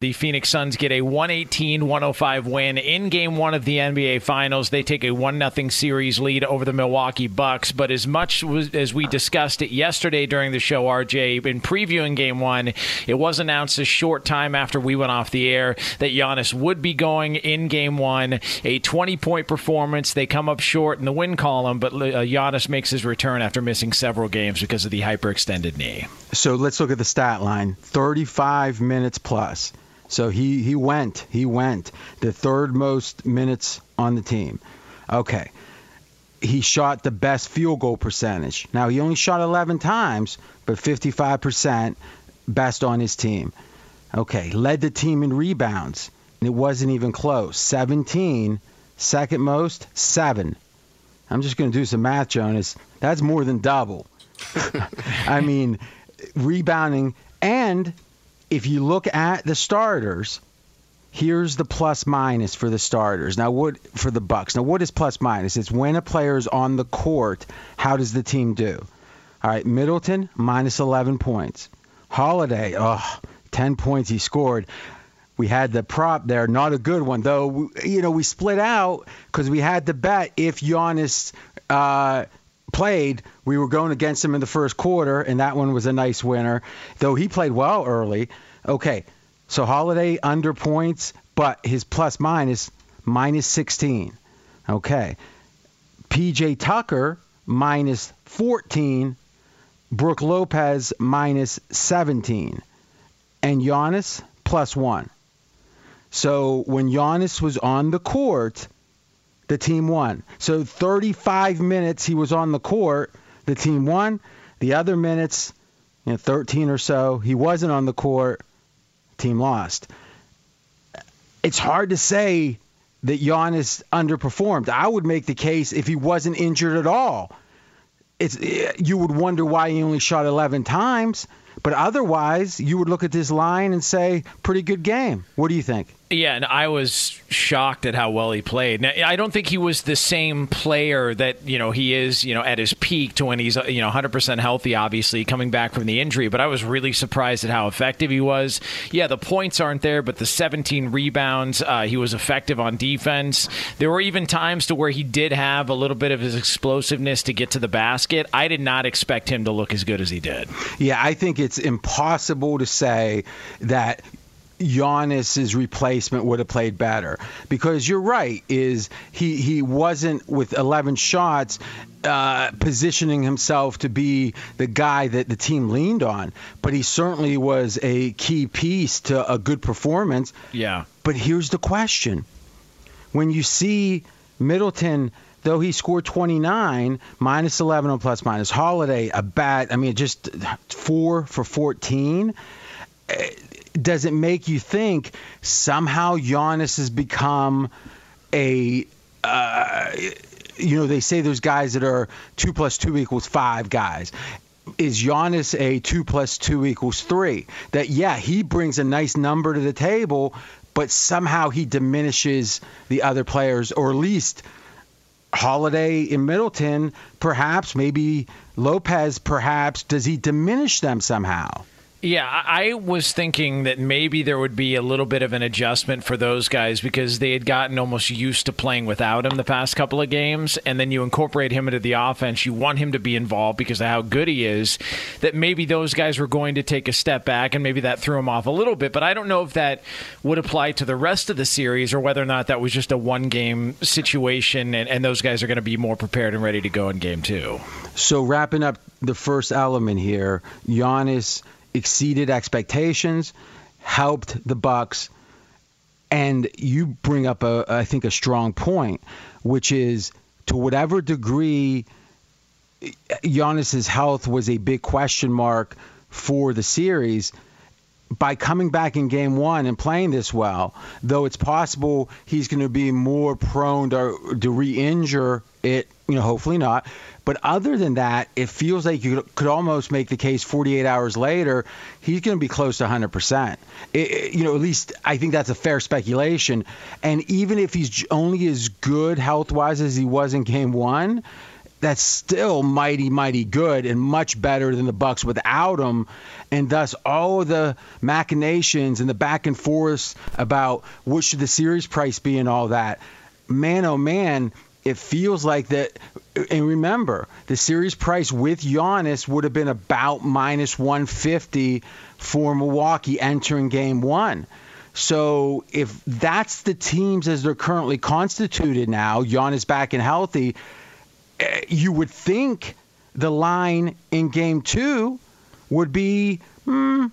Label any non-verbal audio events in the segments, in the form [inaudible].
The Phoenix Suns get a 118 105 win in game one of the NBA Finals. They take a 1 0 series lead over the Milwaukee Bucks. But as much as we discussed it yesterday during the show, RJ, in previewing game one, it was announced a short time after we went off the air that Giannis would be going in game one. A 20 point performance. They come up short in the win column, but uh, Giannis makes his return after missing several games because of the hyperextended knee. So let's look at the stat line 35 minutes plus. So he, he went. He went. The third most minutes on the team. Okay. He shot the best field goal percentage. Now, he only shot 11 times, but 55% best on his team. Okay. Led the team in rebounds. And it wasn't even close. 17. Second most, 7. I'm just going to do some math, Jonas. That's more than double. [laughs] I mean, rebounding and if you look at the starters, here's the plus minus for the starters. Now, what for the Bucks? Now, what is plus minus? It's when a player is on the court. How does the team do? All right, Middleton minus 11 points. Holiday, oh, 10 points he scored. We had the prop there, not a good one though. You know, we split out because we had to bet if Giannis uh, played, we were going against him in the first quarter, and that one was a nice winner, though he played well early. Okay, so Holiday under points, but his plus minus minus 16. Okay, PJ Tucker minus 14, Brook Lopez minus 17, and Giannis plus one. So when Giannis was on the court, the team won. So 35 minutes he was on the court, the team won. The other minutes, you know, 13 or so, he wasn't on the court, team lost. It's hard to say that Giannis underperformed. I would make the case if he wasn't injured at all. It's you would wonder why he only shot 11 times, but otherwise you would look at this line and say pretty good game. What do you think? Yeah, and I was shocked at how well he played. Now, I don't think he was the same player that you know he is, you know, at his peak to when he's you know 100% healthy. Obviously, coming back from the injury, but I was really surprised at how effective he was. Yeah, the points aren't there, but the 17 rebounds, uh, he was effective on defense. There were even times to where he did have a little bit of his explosiveness to get to the basket. I did not expect him to look as good as he did. Yeah, I think it's impossible to say that Giannis's replacement would have played better. Because you're right is he he wasn't with 11 shots uh, positioning himself to be the guy that the team leaned on. But he certainly was a key piece to a good performance. Yeah. but here's the question. When you see Middleton though he scored 29 minus 11 on plus minus holiday a bad I mean just 4 for 14 does it make you think somehow Giannis has become a uh, you know they say there's guys that are two plus two equals five guys. Is Giannis a two plus two equals three? That yeah he brings a nice number to the table but somehow he diminishes the other players or at least Holiday in Middleton perhaps maybe Lopez perhaps does he diminish them somehow Yeah, I was thinking that maybe there would be a little bit of an adjustment for those guys because they had gotten almost used to playing without him the past couple of games, and then you incorporate him into the offense. You want him to be involved because of how good he is. That maybe those guys were going to take a step back, and maybe that threw him off a little bit. But I don't know if that would apply to the rest of the series or whether or not that was just a one game situation, and, and those guys are going to be more prepared and ready to go in game two. So wrapping up the first element here, Giannis exceeded expectations, helped the Bucks, and you bring up a I think a strong point, which is to whatever degree Giannis's health was a big question mark for the series by coming back in game one and playing this well, though it's possible he's going to be more prone to, to re-injure it, you know, hopefully not. But other than that, it feels like you could almost make the case 48 hours later, he's going to be close to 100%. It, you know, at least I think that's a fair speculation. And even if he's only as good health-wise as he was in game one, that's still mighty, mighty good and much better than the Bucks without him. And thus, all of the machinations and the back and forth about what should the series price be and all that, man, oh man, it feels like that. And remember, the series price with Giannis would have been about minus 150 for Milwaukee entering Game One. So if that's the teams as they're currently constituted now, Giannis back and healthy, you would think the line in game two would be hmm,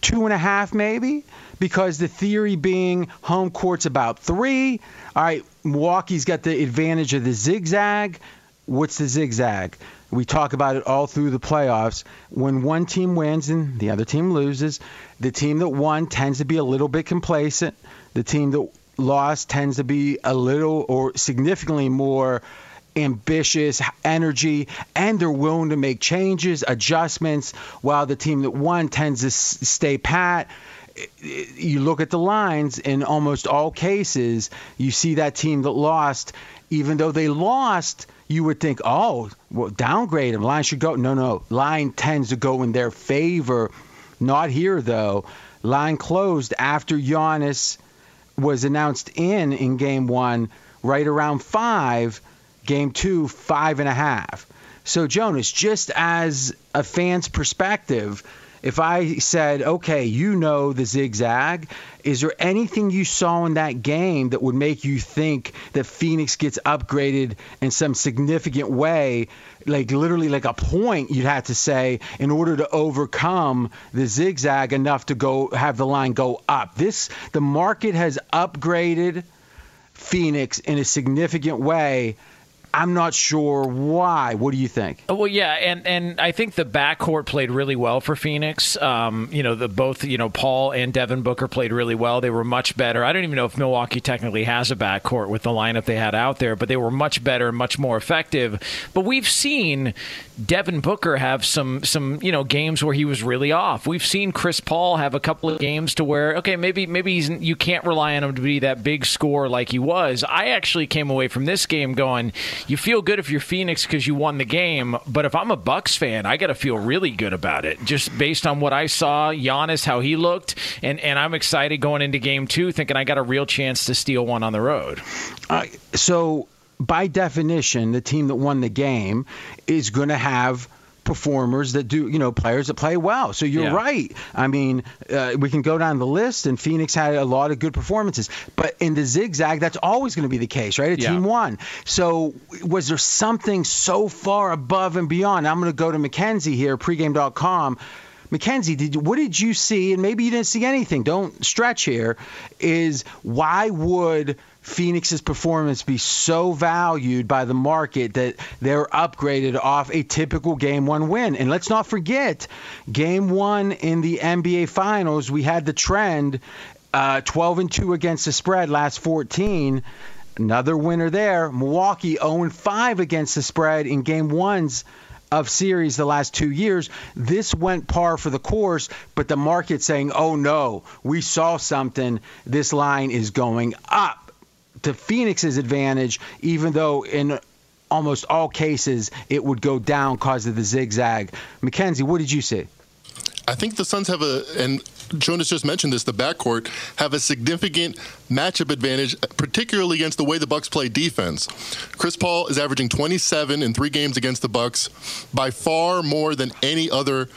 two and a half, maybe, because the theory being home court's about three. All right, Milwaukee's got the advantage of the zigzag. What's the zigzag? We talk about it all through the playoffs. When one team wins and the other team loses, the team that won tends to be a little bit complacent. The team that lost tends to be a little or significantly more ambitious energy and they're willing to make changes adjustments while the team that won tends to stay pat. You look at the lines in almost all cases you see that team that lost even though they lost you would think oh well downgrade them. Line should go. No no. Line tends to go in their favor. Not here though. Line closed after Giannis was announced in in game one right around five game two five and a half. So jonas just as a fan's perspective if i said okay you know the zigzag is there anything you saw in that game that would make you think that phoenix gets upgraded in some significant way? Like literally like a point you'd have to say in order to overcome the zigzag enough to go have the line go up. This the market has upgraded Phoenix in a significant way. I'm not sure why. What do you think? Well, yeah, and and I think the backcourt played really well for Phoenix. Um, you know, the both you know Paul and Devin Booker played really well. They were much better. I don't even know if Milwaukee technically has a backcourt with the lineup they had out there, but they were much better much more effective. But we've seen Devin Booker have some some you know games where he was really off. We've seen Chris Paul have a couple of games to where okay maybe maybe he's, you can't rely on him to be that big scorer like he was. I actually came away from this game going, you feel good if you're Phoenix because you won the game, but if I'm a Bucks fan, I got to feel really good about it just based on what I saw, Giannis how he looked, and and I'm excited going into game two, thinking I got a real chance to steal one on the road. Uh, so, by definition, the team that won the game is going to have performers that do, you know, players that play well. So you're Yeah. right. I mean, uh, we can go down the list, and Phoenix had a lot of good performances. But in the zigzag, that's always going to be the case, right? A Yeah. team won. So was there something so far above and beyond? I'm going to go to Mackenzie here, pregame.com. Mackenzie, did you, what did you see? And maybe you didn't see anything. Don't stretch here. Is why would Phoenix's performance be so valued by the market that they're upgraded off a typical game one win? And let's not forget, game one in the NBA Finals, we had the trend uh, 12 and 2 against the spread last 14. Another winner there. Milwaukee 0 5 against the spread in game ones of series the last two years. This went par for the course, but the market saying, oh no, we saw something. This line is going up to Phoenix's advantage, even though in almost all cases it would go down because of the zigzag. Mackenzie, what did you see? I think the Suns have a, and Jonas just mentioned this, the backcourt have a significant matchup advantage, particularly against the way the Bucks play defense. Chris Paul is averaging 27 in three games against the Bucks, by far more than any other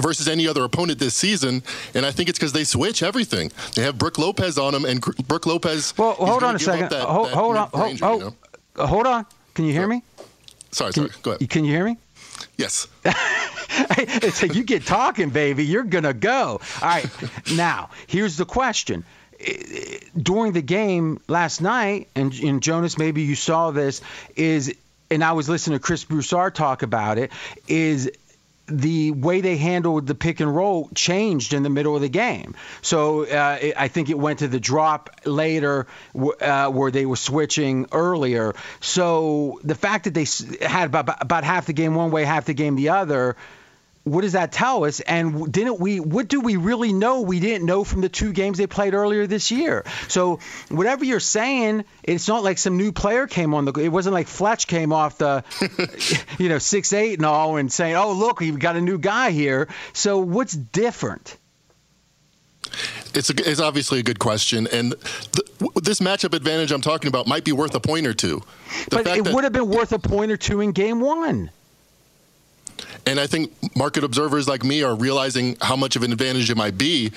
versus any other opponent this season, and I think it's because they switch everything. They have Brook Lopez on them, and Brook Lopez. Well, hold on a second. That, hold, that hold on. Hold, you know? oh, hold on. Can you hear me? Sorry, Can, sorry. Go ahead. Can you hear me? Yes. [laughs] like you get talking, baby, you're gonna go. All right. [laughs] Now, here's the question. Eh, during the game last night, and, and Jonas, maybe you saw this, is and I was listening to Chris Broussard talk about it, is the way they handled the pick and roll changed in the middle of the game. So uh, it, I think it went to the drop later uh, where they were switching earlier. So the fact that they had about, about half the game one way, half the game the other. What does that tell us? And didn't we? What do we really know? We didn't know from the two games they played earlier this year. So whatever you're saying, it's not like some new player came on the. It wasn't like Fletch came off the, [laughs] you know, six eight and all, and saying, "Oh look, we've got a new guy here." So what's different? It's a, it's obviously a good question, and the, w- this matchup advantage I'm talking about might be worth a point or two. The but it would have been worth a point or two in game one. And I think market observers like me are realizing how much of an advantage it might be.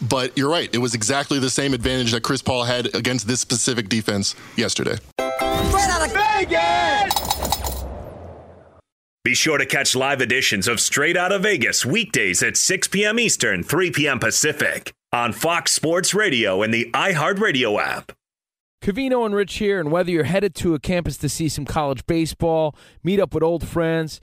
But you're right. It was exactly the same advantage that Chris Paul had against this specific defense yesterday. Be sure to catch live editions of Straight Out of Vegas weekdays at 6 p.m. Eastern, 3 p.m. Pacific on Fox Sports Radio and the iHeartRadio app. Covino and Rich here, and whether you're headed to a campus to see some college baseball, meet up with old friends,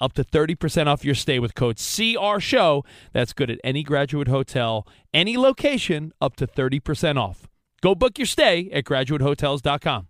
up to 30% off your stay with code CRSHOW. That's good at any graduate hotel, any location, up to 30% off. Go book your stay at graduatehotels.com.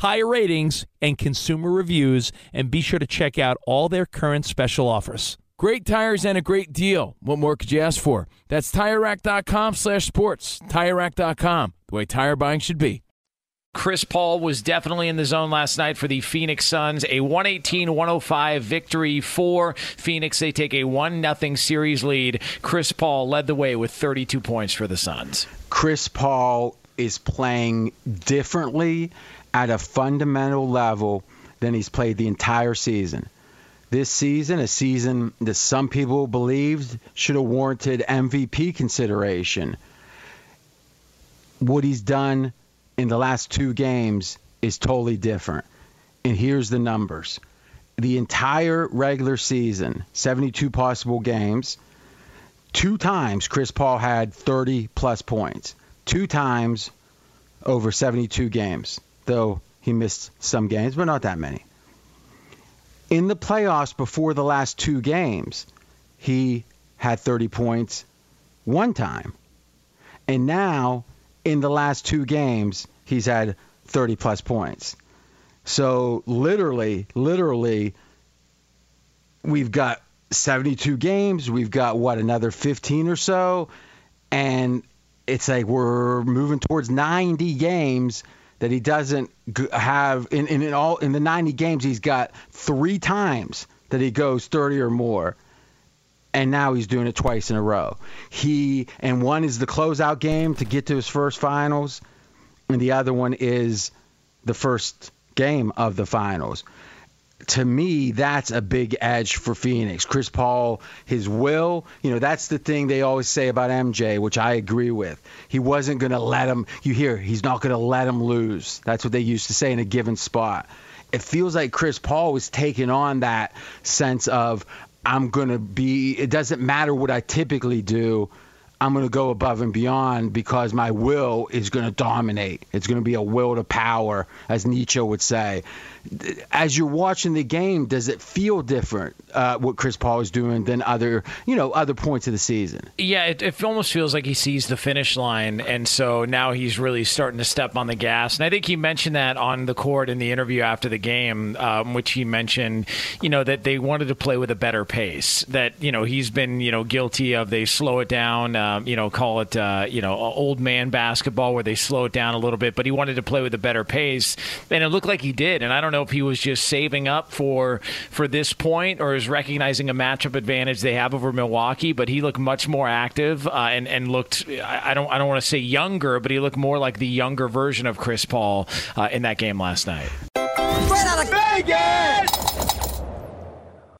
tire ratings, and consumer reviews, and be sure to check out all their current special offers. Great tires and a great deal. What more could you ask for? That's TireRack.com slash sports. TireRack.com, the way tire buying should be. Chris Paul was definitely in the zone last night for the Phoenix Suns. A 118 105 victory for Phoenix. They take a 1 0 series lead. Chris Paul led the way with 32 points for the Suns. Chris Paul is playing differently at a fundamental level than he's played the entire season. This season, a season that some people believed should have warranted MVP consideration. What he's done in the last two games is totally different. And here's the numbers the entire regular season, 72 possible games, two times Chris Paul had 30 plus points, two times over 72 games though he missed some games, but not that many. In the playoffs before the last two games, he had 30 points one time. And now, in the last two games, he's had 30 plus points. So, literally, literally, we've got 72 games. We've got, what, another 15 or so? And it's like we're moving towards 90 games that he doesn't have in, in, in all in the 90 games he's got three times that he goes 30 or more. And now he's doing it twice in a row. He and one is the closeout game to get to his first finals and the other one is the first game of the finals to me, that's a big edge for Phoenix. Chris Paul, his will, you know, that's the thing they always say about MJ, which I agree with. He wasn't going to let him, you hear, he's not going to let him lose. That's what they used to say in a given spot. It feels like Chris Paul was taking on that sense of, I'm going to be, it doesn't matter what I typically do. I'm going to go above and beyond because my will is going to dominate. It's going to be a will to power, as Nietzsche would say as you're watching the game, does it feel different uh, what Chris Paul is doing than other you know other points of the season? Yeah, it, it, almost feels like he sees the finish line, and so now he's really starting to step on the gas. And I think he mentioned that on the court in the interview after the game, um, which he mentioned, you know, that they wanted to play with a better pace. That you know he's been you know guilty of they slow it down, um, you know, call it uh, you know old man basketball where they slow it down a little bit, but he wanted to play with a better pace, and it looked like he did. And I don't know if he was just saving up for for this point or is recognizing a matchup advantage they have over Milwaukee. But he looked much more active uh, and and looked I don't I don't want to say younger, but he looked more like the younger version of Chris Paul uh, in that game last night. Out of Vegas.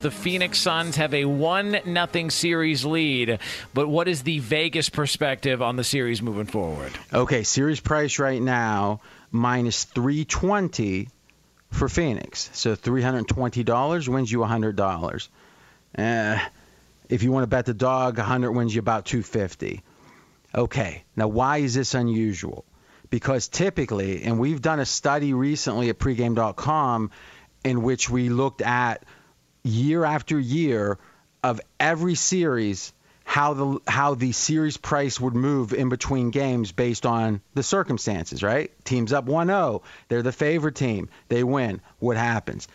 The Phoenix Suns have a 1 nothing series lead, but what is the Vegas perspective on the series moving forward? Okay, series price right now minus 320 for Phoenix. So $320 wins you $100. Uh, if you want to bet the dog, 100 wins you about 250. Okay, now why is this unusual? Because typically, and we've done a study recently at pregame.com in which we looked at – year after year of every series how the how the series price would move in between games based on the circumstances, right? Teams up 1-0, they're the favorite team, they win. What happens?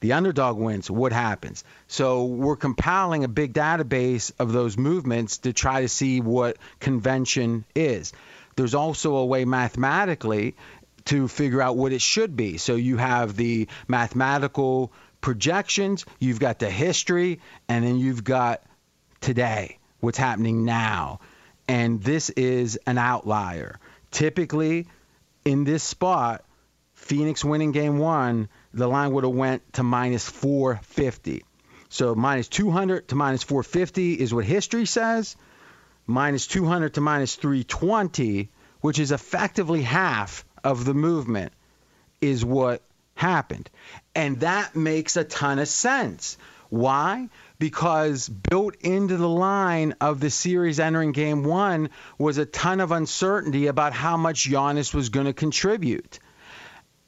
The underdog wins. What happens? So we're compiling a big database of those movements to try to see what convention is. There's also a way mathematically to figure out what it should be. So you have the mathematical projections, you've got the history, and then you've got today, what's happening now. And this is an outlier. Typically, in this spot, Phoenix winning game one, the line would have went to minus 450. So minus 200 to minus 450 is what history says. Minus 200 to minus 320, which is effectively half of the movement, is what happened. And that makes a ton of sense. Why? Because built into the line of the series entering game one was a ton of uncertainty about how much Giannis was going to contribute.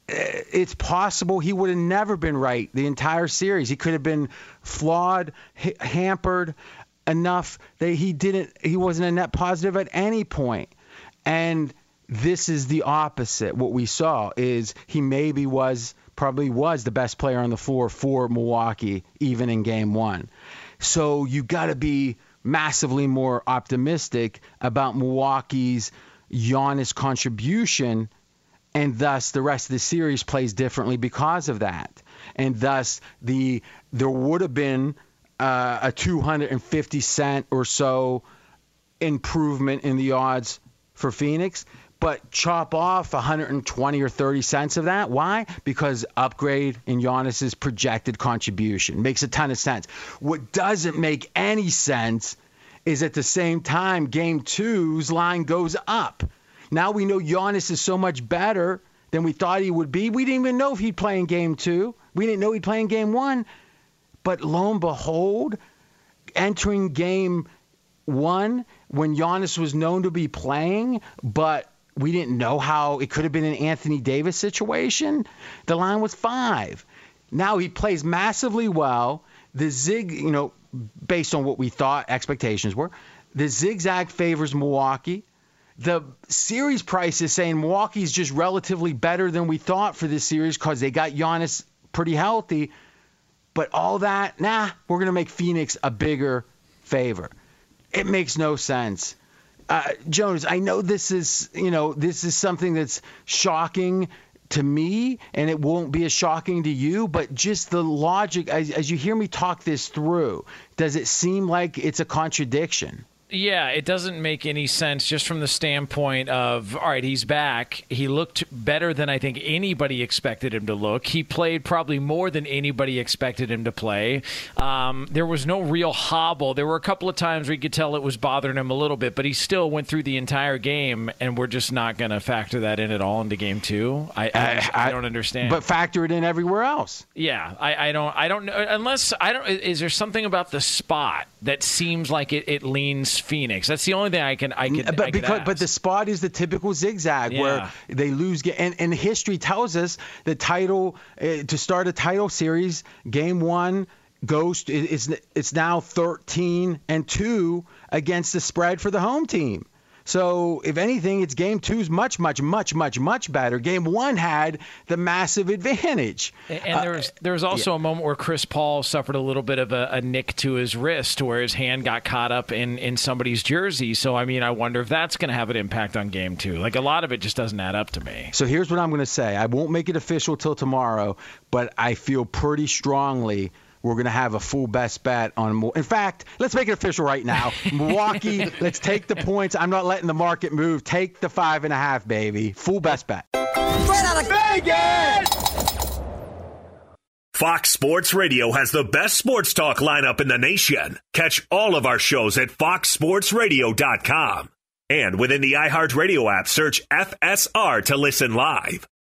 Eh, it's possible he would have never been right the entire series. He could have been flawed, ha- hampered enough that he didn't he wasn't a net positive at any point. And this is the opposite. What we saw is he maybe was probably was the best player on the floor for Milwaukee even in game 1. So you got to be massively more optimistic about Milwaukee's Giannis contribution and thus the rest of the series plays differently because of that. And thus the there would have been uh, a 250 cent or so improvement in the odds for Phoenix, but chop off 120 or 30 cents of that. Why? Because upgrade in Giannis's projected contribution makes a ton of sense. What doesn't make any sense is at the same time, Game Two's line goes up. Now we know Giannis is so much better than we thought he would be. We didn't even know if he'd play in Game Two. We didn't know he'd play in Game One. But lo and behold, entering Game One when Giannis was known to be playing, but we didn't know how it could have been an Anthony Davis situation. The line was five. Now he plays massively well. The zig, you know, based on what we thought expectations were, the zigzag favors Milwaukee. The series price is saying Milwaukee's just relatively better than we thought for this series because they got Giannis pretty healthy. But all that, nah, we're going to make Phoenix a bigger favor. It makes no sense. Uh, Jonas, I know this is, you know, this is something that's shocking to me, and it won't be as shocking to you, but just the logic, as, as you hear me talk this through, does it seem like it's a contradiction? Yeah, it doesn't make any sense just from the standpoint of all right, he's back. He looked better than I think anybody expected him to look. He played probably more than anybody expected him to play. Um, there was no real hobble. There were a couple of times where you could tell it was bothering him a little bit, but he still went through the entire game, and we're just not going to factor that in at all into game two. I, I, I, don't understand. But factor it in everywhere else. Yeah, I, I don't. I don't know unless I don't. Is there something about the spot that seems like it, it leans Phoenix. That's the only thing I can I can. But I because but the spot is the typical zigzag Yeah. where they lose. And and history tells us the title uh, to start a title series, game one goes it's it's now 13 and two against the spread for the home team. So if anything, it's game two's much, much, much, much, much better. Game one had the massive advantage. And there was uh, there was also a moment where Chris Paul suffered a little bit of a, a nick to his wrist, where his hand got caught up in in somebody's jersey. So I mean, I wonder if that's going to have an impact on game two. Like a lot of it just doesn't add up to me. So here's what I'm going to say. I won't make it official till tomorrow, but I feel pretty strongly we're going to have a full best bet on. Mil- In fact, let's make it official right now. [laughs] Milwaukee, let's take the points. I'm not letting the market move. Take the five and a half, baby. Full best bet. Straight out of Vegas! Fox Sports Radio has the best sports talk lineup in the nation. Catch all of our shows at foxsportsradio.com. And within the iHeartRadio app, search FSR to listen live.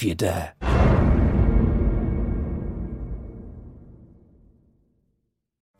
If you dare.